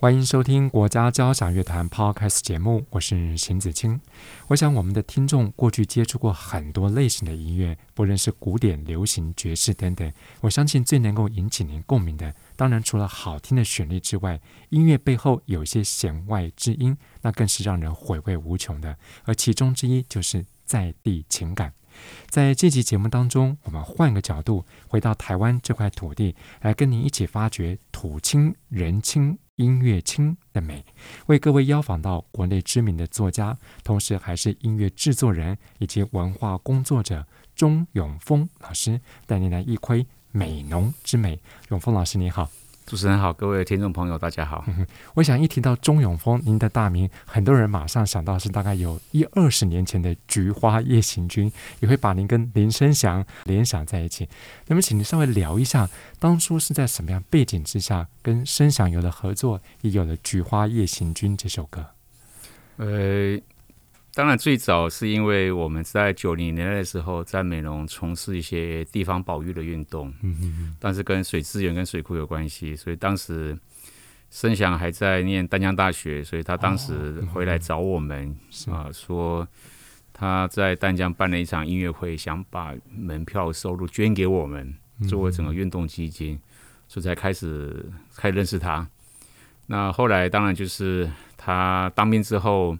欢迎收听国家交响乐团 Podcast 节目，我是邢子清。我想我们的听众过去接触过很多类型的音乐，不论是古典、流行、爵士等等。我相信最能够引起您共鸣的，当然除了好听的旋律之外，音乐背后有些弦外之音，那更是让人回味无穷的。而其中之一就是在地情感。在这期节目当中，我们换个角度，回到台湾这块土地，来跟您一起发掘土亲人亲。音乐轻的美，为各位邀访到国内知名的作家，同时还是音乐制作人以及文化工作者钟永峰老师，带您来一窥美农之美。永峰老师，你好。主持人好，各位听众朋友，大家好。嗯、我想一提到钟永峰，您的大名，很多人马上想到是大概有一二十年前的《菊花夜行军》，也会把您跟林生祥联想在一起。那么，请您稍微聊一下，当初是在什么样背景之下跟生祥有了合作，也有了《菊花夜行军》这首歌？呃。当然，最早是因为我们在九零年代的时候，在美浓从事一些地方保育的运动，嗯嗯，但是跟水资源跟水库有关系，所以当时申翔还在念丹江大学，所以他当时回来找我们啊，说他在丹江办了一场音乐会，想把门票收入捐给我们，作为整个运动基金，所以才开始开始认识他。那后来当然就是他当兵之后。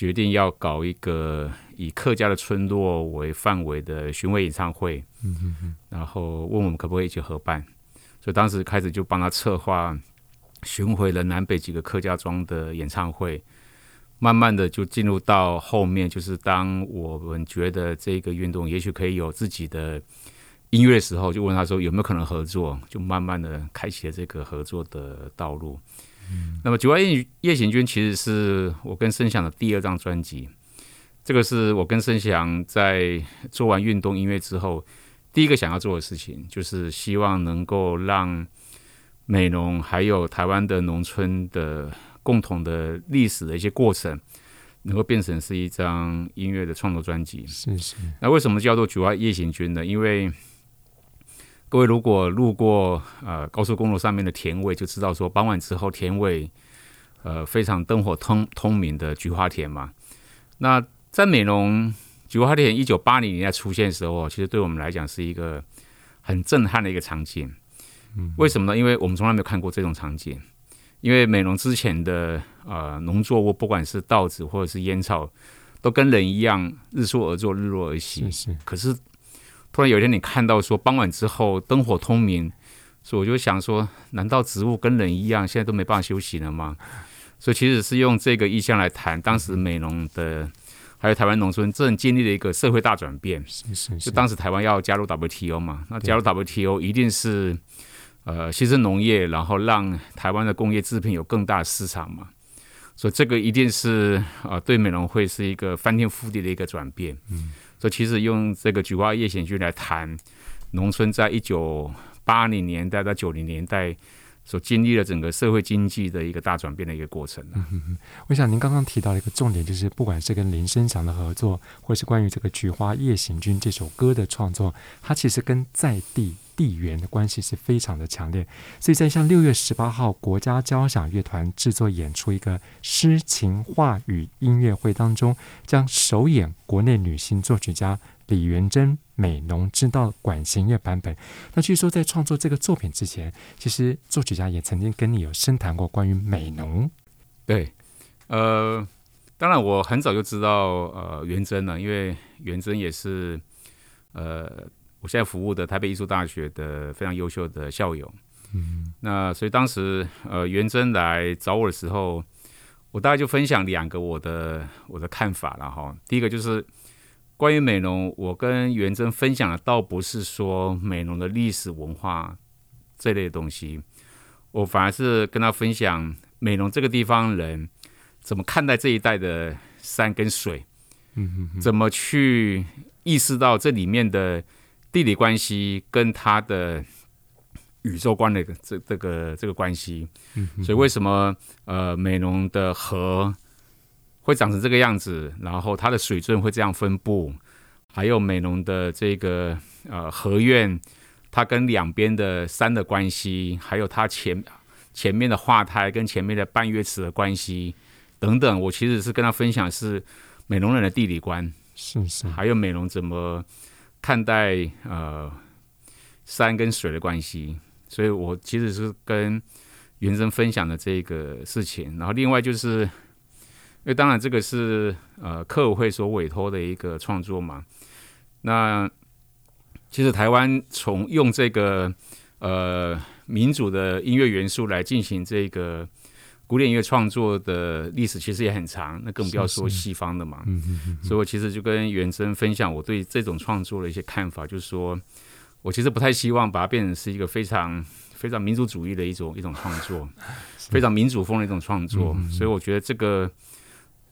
决定要搞一个以客家的村落为范围的巡回演唱会，嗯哼哼，然后问我们可不可以一起合办，所以当时开始就帮他策划巡回了南北几个客家庄的演唱会，慢慢的就进入到后面，就是当我们觉得这个运动也许可以有自己的音乐的时候，就问他说有没有可能合作，就慢慢的开启了这个合作的道路。那么《菊花夜夜行军》其实是我跟申翔的第二张专辑，这个是我跟申翔在做完运动音乐之后，第一个想要做的事情，就是希望能够让美浓还有台湾的农村的共同的历史的一些过程，能够变成是一张音乐的创作专辑。是是。那为什么叫做《菊花夜行军》呢？因为各位如果路过呃高速公路上面的田尾，就知道说傍晚之后田尾呃非常灯火通通明的菊花田嘛。那在美浓菊花田一九八零年代出现的时候，其实对我们来讲是一个很震撼的一个场景。嗯，为什么呢？因为我们从来没有看过这种场景。因为美浓之前的呃农作物，不管是稻子或者是烟草，都跟人一样日出而作，日落而息。是是。可是。突然有一天，你看到说傍晚之后灯火通明，所以我就想说，难道植物跟人一样，现在都没办法休息了吗？所以其实是用这个意象来谈当时美农的，还有台湾农村正经历了一个社会大转变。是是是。就当时台湾要加入 WTO 嘛，那加入 WTO 一定是呃牺牲农业，然后让台湾的工业制品有更大的市场嘛。所以这个一定是啊、呃，对美农会是一个翻天覆地的一个转变。嗯。这，其实用这个《菊花夜行军》来谈农村在一九八零年代到九零年代所经历了整个社会经济的一个大转变的一个过程。嗯，我想您刚刚提到的一个重点，就是不管是跟林生祥的合作，或是关于这个《菊花夜行军》这首歌的创作，它其实跟在地。地缘的关系是非常的强烈，所以在像六月十八号国家交响乐团制作演出一个诗情画语音乐会当中，将首演国内女性作曲家李元珍《美浓之道》管弦乐版本。那据说在创作这个作品之前，其实作曲家也曾经跟你有深谈过关于美浓。对，呃，当然我很早就知道呃元珍了，因为元珍也是呃。我现在服务的台北艺术大学的非常优秀的校友，嗯，那所以当时呃元真来找我的时候，我大概就分享两个我的我的看法了哈。第一个就是关于美容，我跟元真分享的倒不是说美容的历史文化这类的东西，我反而是跟他分享美容这个地方人怎么看待这一带的山跟水，嗯嗯，怎么去意识到这里面的地理关系跟它的宇宙观的这这个这个关系？嗯，所以为什么呃美浓的河会长成这个样子？然后它的水圳会这样分布？还有美浓的这个呃河苑，它跟两边的山的关系，还有它前前面的化胎跟前面的半月池的关系等等，我其实是跟他分享是美浓人的地理观，是是，还有美浓怎么看待呃山跟水的关系，所以我其实是跟元珍分享的这个事情，然后另外就是。因为当然，这个是呃客委会所委托的一个创作嘛。那其实台湾从用这个呃民主的音乐元素来进行这个古典音乐创作的历史，其实也很长。那更不要说西方的嘛。嗯嗯嗯。所以我其实就跟元珍分享我对这种创作的一些看法，就是说我其实不太希望把它变成是一个非常非常民族主义的一种一种创作，非常民主风的一种创作。所以我觉得这个。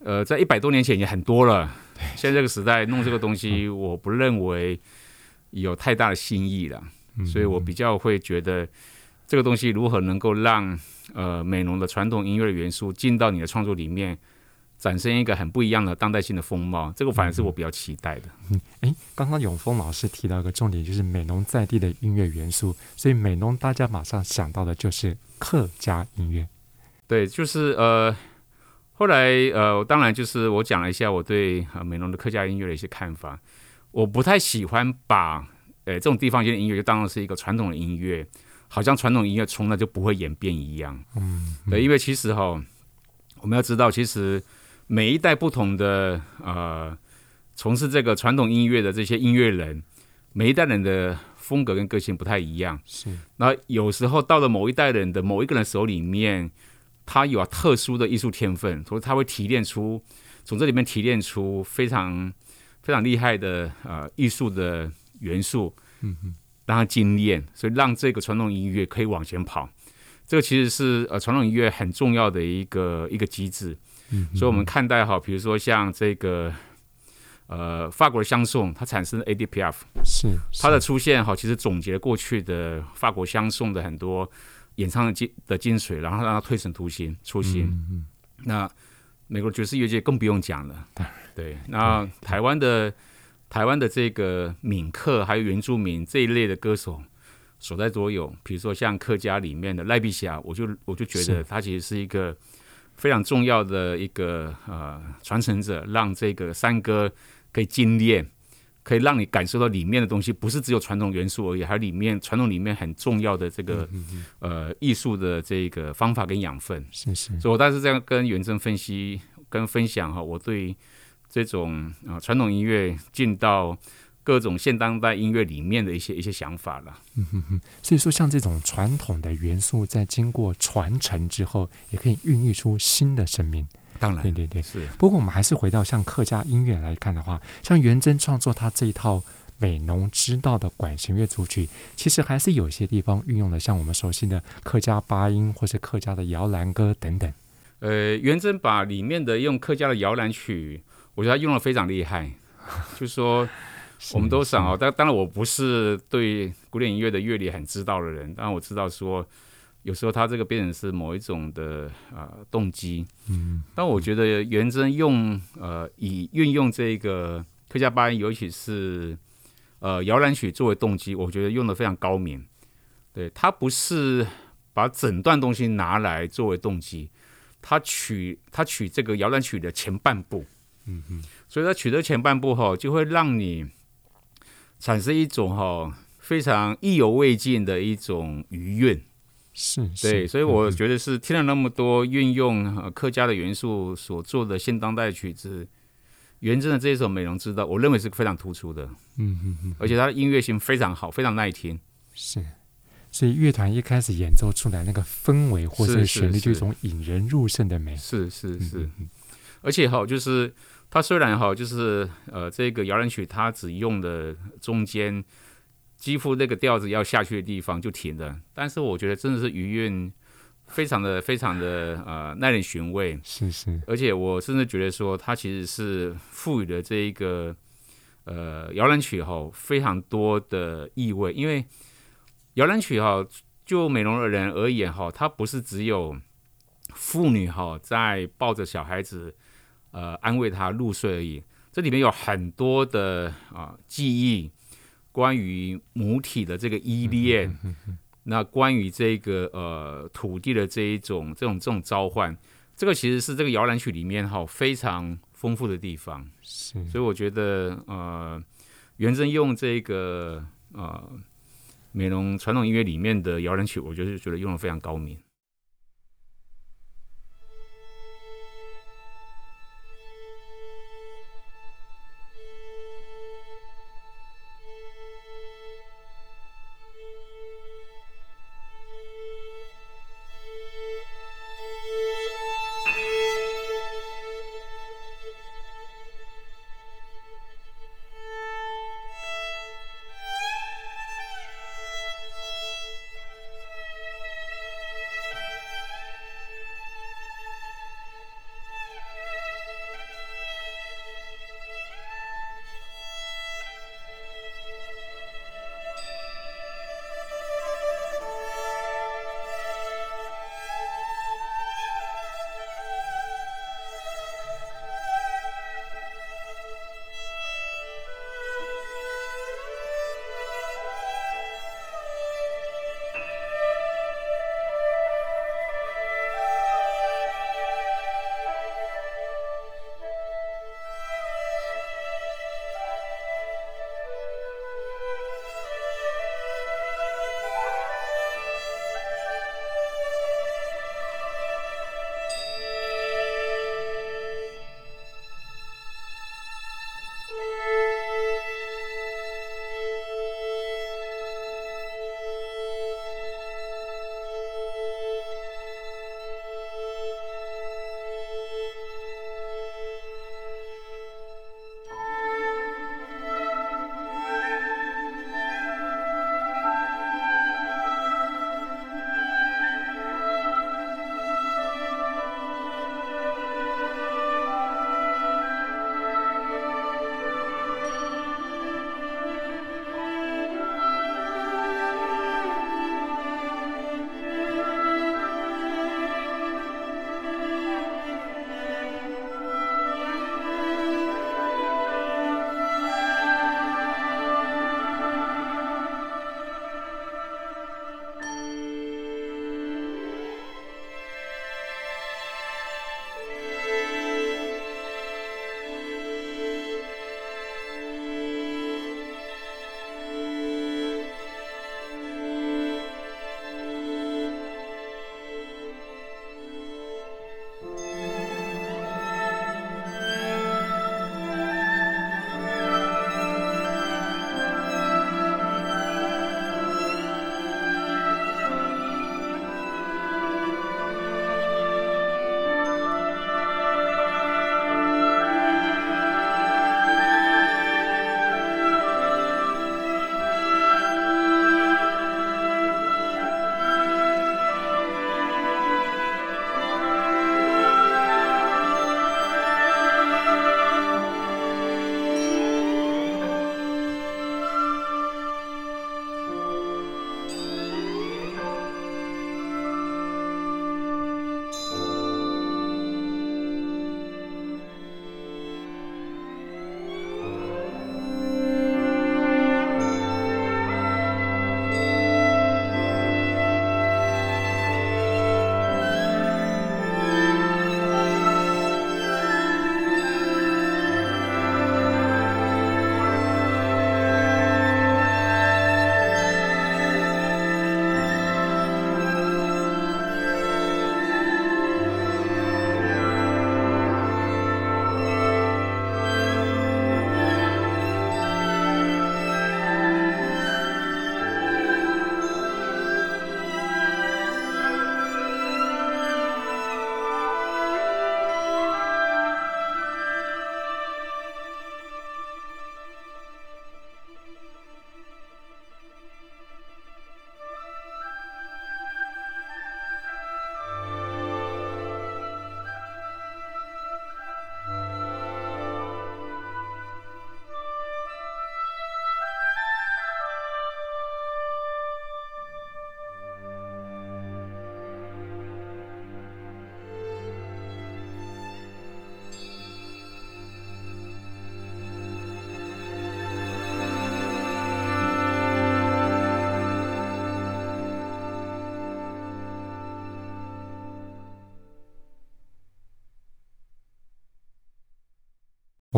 呃，在一百多年前也很多了。现在这个时代弄这个东西，我不认为有太大的新意了。所以我比较会觉得，这个东西如何能够让呃美浓的传统音乐的元素进到你的创作里面，展现一个很不一样的当代性的风貌，这个反而是我比较期待的。嗯，哎，刚刚永峰老师提到一个重点，就是美浓在地的音乐元素，所以美浓大家马上想到的就是客家音乐。对，就是呃。后来，呃，当然就是我讲了一下我对呃美浓的客家音乐的一些看法。我不太喜欢把呃这种地方性的音乐就当成是一个传统的音乐，好像传统音乐从来就不会演变一样。嗯，嗯对，因为其实哈，我们要知道，其实每一代不同的呃从事这个传统音乐的这些音乐人，每一代人的风格跟个性不太一样。是，那有时候到了某一代人的某一个人手里面。他有特殊的艺术天分，所以他会提炼出，从这里面提炼出非常非常厉害的呃艺术的元素，嗯嗯，让他精炼，所以让这个传统音乐可以往前跑。这个其实是呃传统音乐很重要的一个一个机制。嗯，所以我们看待哈，比如说像这个呃法国的香颂，它产生的 Edith Piaf，是它的出现哈，其实总结过去的法国相送的很多。演唱的精的精髓，然后让它推陈出新，出新。嗯嗯、那美国爵士乐界更不用讲了。对，那台湾的台湾的这个闽客还有原住民这一类的歌手所在多有，比如说像客家里面的赖碧霞，我就我就觉得他其实是一个非常重要的一个呃传承者，让这个山歌可以精炼。可以让你感受到里面的东西，不是只有传统元素而已，还有里面传统里面很重要的这个、嗯嗯、呃艺术的这个方法跟养分。是是。所以我当时这样跟元正分析跟分享哈，我对这种啊传统音乐进到各种现当代音乐里面的一些一些想法了。嗯哼哼。所以说，像这种传统的元素，在经过传承之后，也可以孕育出新的生命。当然，对对对，是。不过我们还是回到像客家音乐来看的话，像元珍创作他这一套美浓之道的管弦乐组曲，其实还是有些地方运用了像我们熟悉的客家八音或是客家的摇篮歌等等。呃，元珍把里面的用客家的摇篮曲，我觉得他用的非常厉害。就是说，我们都想哦，但当然我不是对古典音乐的乐理很知道的人，但我知道说。有时候他这个变成是某一种的呃动机，嗯，但我觉得元珍用呃以运用这个客家八音，尤其是呃摇篮曲作为动机，我觉得用的非常高明。对，他不是把整段东西拿来作为动机，他取他取这个摇篮曲的前半部，嗯嗯，所以他取得前半部哈，就会让你产生一种哈非常意犹未尽的一种愉悦。是，是，对，所以我觉得是听了那么多运用客家的元素所做的现当代曲子，元真的这一首《美容之道》，我认为是非常突出的。嗯嗯嗯，而且它的音乐性非常好，非常耐听。是，所以乐团一开始演奏出来那个氛围或者旋律，就一种引人入胜的美。是是是，是，嗯嗯，而且哈，就是它虽然哈，就是呃，这个摇篮曲它只用的中间。几乎那个调子要下去的地方就停了，但是我觉得真的是余韵非常的非常的呃耐人寻味，是是，而且我甚至觉得说，它其实是赋予了这一个呃摇篮曲哈非常多的意味，因为摇篮曲哈就美容的人而言哈，它不是只有妇女哈在抱着小孩子呃安慰他入睡而已，这里面有很多的啊、呃、记忆，关于母体的这个依恋。那关于这个呃土地的这一种这种这种召唤，这个其实是这个摇篮曲里面哈非常丰富的地方。是，所以我觉得呃，元真用这个呃美浓传统音乐里面的摇篮曲，我就是觉得用的非常高明。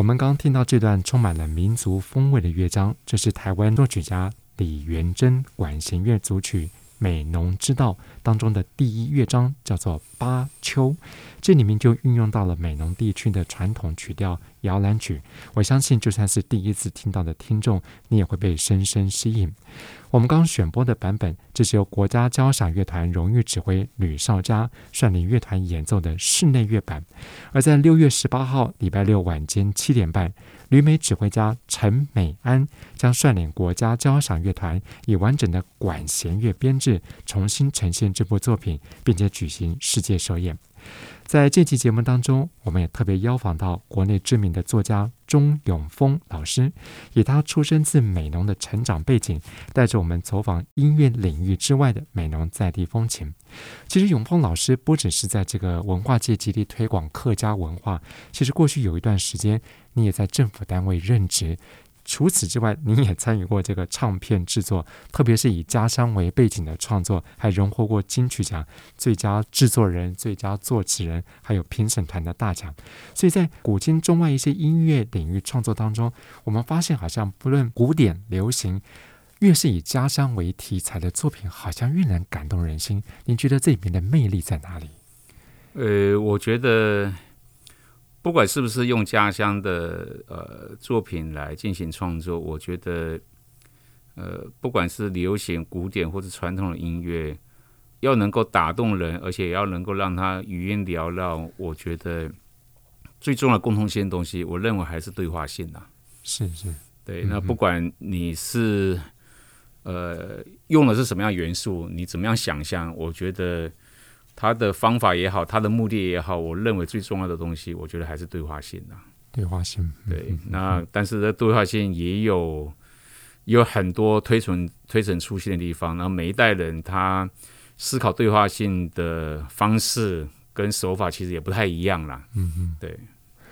我们刚听到这段充满了民族风味的乐章，这是台湾作曲家李元珍管弦乐组曲《美浓之道》当中的第一乐章，叫做《巴丘》。这里面就运用到了美浓地区的传统曲调摇篮曲。我相信，就算是第一次听到的听众，你也会被深深吸引。我们刚选播的版本，这是由国家交响乐团荣誉指挥吕绍嘉率领乐团演奏的室内乐版。而在六月十八号礼拜六晚间七点半，旅美指挥家陈美安将率领国家交响乐团以完整的管弦乐编制重新呈现这部作品，并且举行世界首演。在这期节目当中，我们也特别邀访到国内知名的作家钟永峰老师，以他出身自美农的成长背景，带着我们走访音乐领域之外的美农在地风情。其实，永峰老师不只是在这个文化界极力推广客家文化，其实过去有一段时间，你也在政府单位任职。除此之外，你也参与过这个唱片制作，特别是以家乡为背景的创作，还荣获过金曲奖最佳制作人、最佳作词人，还有评审团的大奖。所以在古今中外一些音乐领域创作当中，我们发现好像不论古典、流行，越是以家乡为题材的作品，好像越能感动人心。您觉得这里面的魅力在哪里？呃，我觉得。不管是不是用家乡的呃作品来进行创作，我觉得，呃，不管是流行、古典或者传统的音乐，要能够打动人，而且要能够让他余音缭绕，我觉得最重要的共通性的东西，我认为还是对话性啊。是是，对。那不管你是呃用的是什么样元素，你怎么样想象，我觉得。他的方法也好，他的目的也好，我认为最重要的东西，我觉得还是对话性的。对话性，对。嗯、那但是这对话性也有有很多推陈推陈出新的地方。然后每一代人他思考对话性的方式跟手法其实也不太一样啦。嗯嗯，对。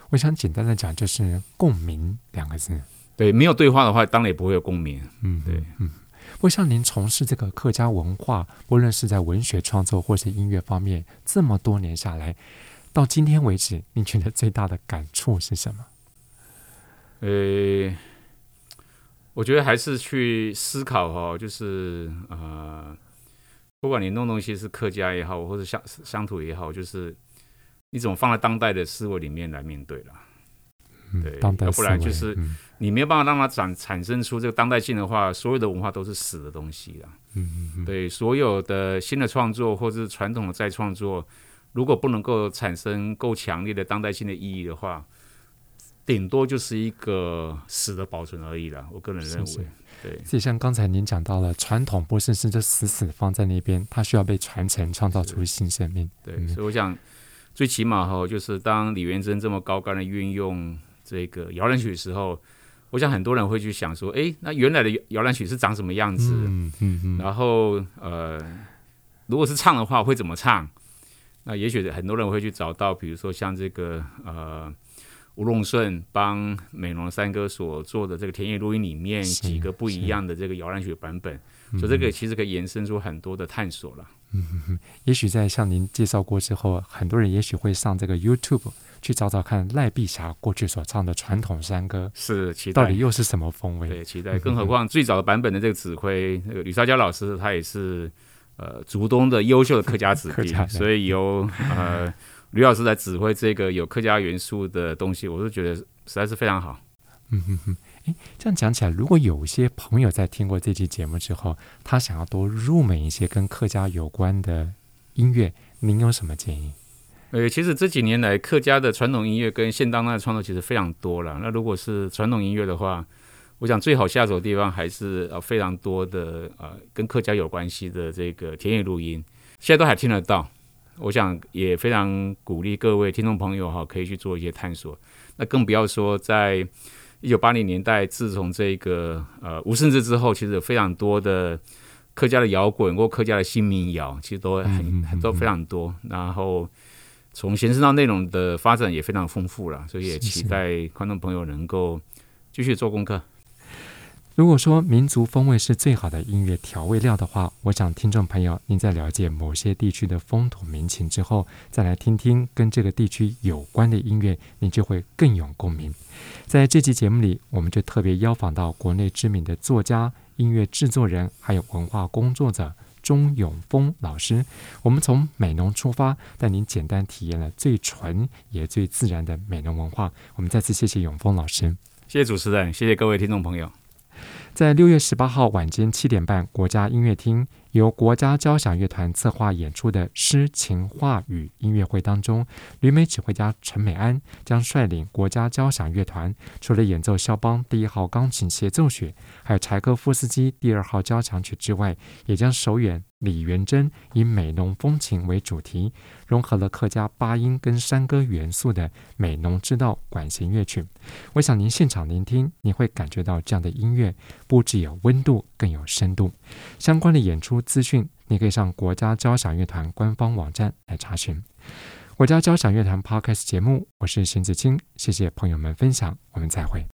我想简单的讲，就是共鸣两个字。对，没有对话的话，当然也不会有共鸣。嗯，对，嗯。不像您从事这个客家文化，不论是在文学创作或是音乐方面，这么多年下来，到今天为止，您觉得最大的感触是什么？呃，我觉得还是去思考哈，就是呃，不管你弄东西是客家也好，或者乡乡土也好，就是你怎么放在当代的思维里面来面对了。对，要不然就是你没有办法让它产产生出这个当代性的话，所有的文化都是死的东西了。嗯嗯，对，所有的新的创作或者是传统的再创作，如果不能够产生够强烈的当代性的意义的话，顶多就是一个死的保存而已了。我个人认为，是是对。所以像刚才您讲到了，传统不是是就死死放在那边，它需要被传承，创造出新生命。对，嗯、所以我想，最起码哈，就是当李元珍这么高干的运用。这个摇篮曲的时候，我想很多人会去想说，哎，那原来的摇篮曲是长什么样子？嗯嗯嗯。然后呃，如果是唱的话，会怎么唱？那也许很多人会去找到，比如说像这个呃，吴龙顺帮美浓三哥所做的这个田野录音里面几个不一样的这个摇篮曲版本，所以这个其实可以延伸出很多的探索了。嗯。也许在向您介绍过之后，很多人也许会上这个 YouTube。去找找看赖碧霞过去所唱的传统山歌是期待，到底又是什么风味？对，期待。更何况最早的版本的这个指挥，那个吕绍佳老师，他也是呃竹东的优秀的客家子弟，所以由呃吕老师来指挥这个有客家元素的东西，我是觉得实在是非常好。嗯哼哼，哎，这样讲起来，如果有些朋友在听过这期节目之后，他想要多入门一些跟客家有关的音乐，您有什么建议？呃，其实这几年来，客家的传统音乐跟现当代的创作其实非常多了。那如果是传统音乐的话，我想最好下手的地方还是呃非常多的呃跟客家有关系的这个田野录音，现在都还听得到。我想也非常鼓励各位听众朋友哈，可以去做一些探索。那更不要说在一九八零年代，自从这个呃吴胜志之后，其实有非常多的客家的摇滚或客家的新民谣，其实都很很都非常多。然后。从形式到内容的发展也非常丰富了，所以也期待观众朋友能够继续做功课。如果说民族风味是最好的音乐调味料的话，我想听众朋友，您在了解某些地区的风土民情之后，再来听听跟这个地区有关的音乐，您就会更有共鸣。在这期节目里，我们就特别邀访到国内知名的作家、音乐制作人，还有文化工作者钟永峰老师。我们从美农出发，带您简单体验了最纯也最自然的美农文化。我们再次谢谢永峰老师，谢谢主持人，谢谢各位听众朋友。在六月十八号晚间七点半，国家音乐厅由国家交响乐团策划演出的诗情画语音乐会当中，旅美指挥家陈美安将率领国家交响乐团，除了演奏肖邦第一号钢琴协奏曲，还有柴可夫斯基第二号交响曲之外，也将首演李元珍以美浓风情为主题，融合了客家八音跟山歌元素的美浓之道管弦乐曲。我想您现场聆听，你会感觉到这样的音乐不只有温度，更有深度。相关的演出资讯，你可以上国家交响乐团官方网站来查询。国家交响乐团 Podcast 节目，我是邢子清，谢谢朋友们分享，我们再会。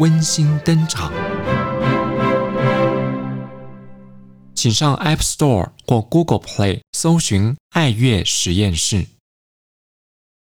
温馨登场，请上 App Store 或 Google Play 搜寻“爱乐实验室”。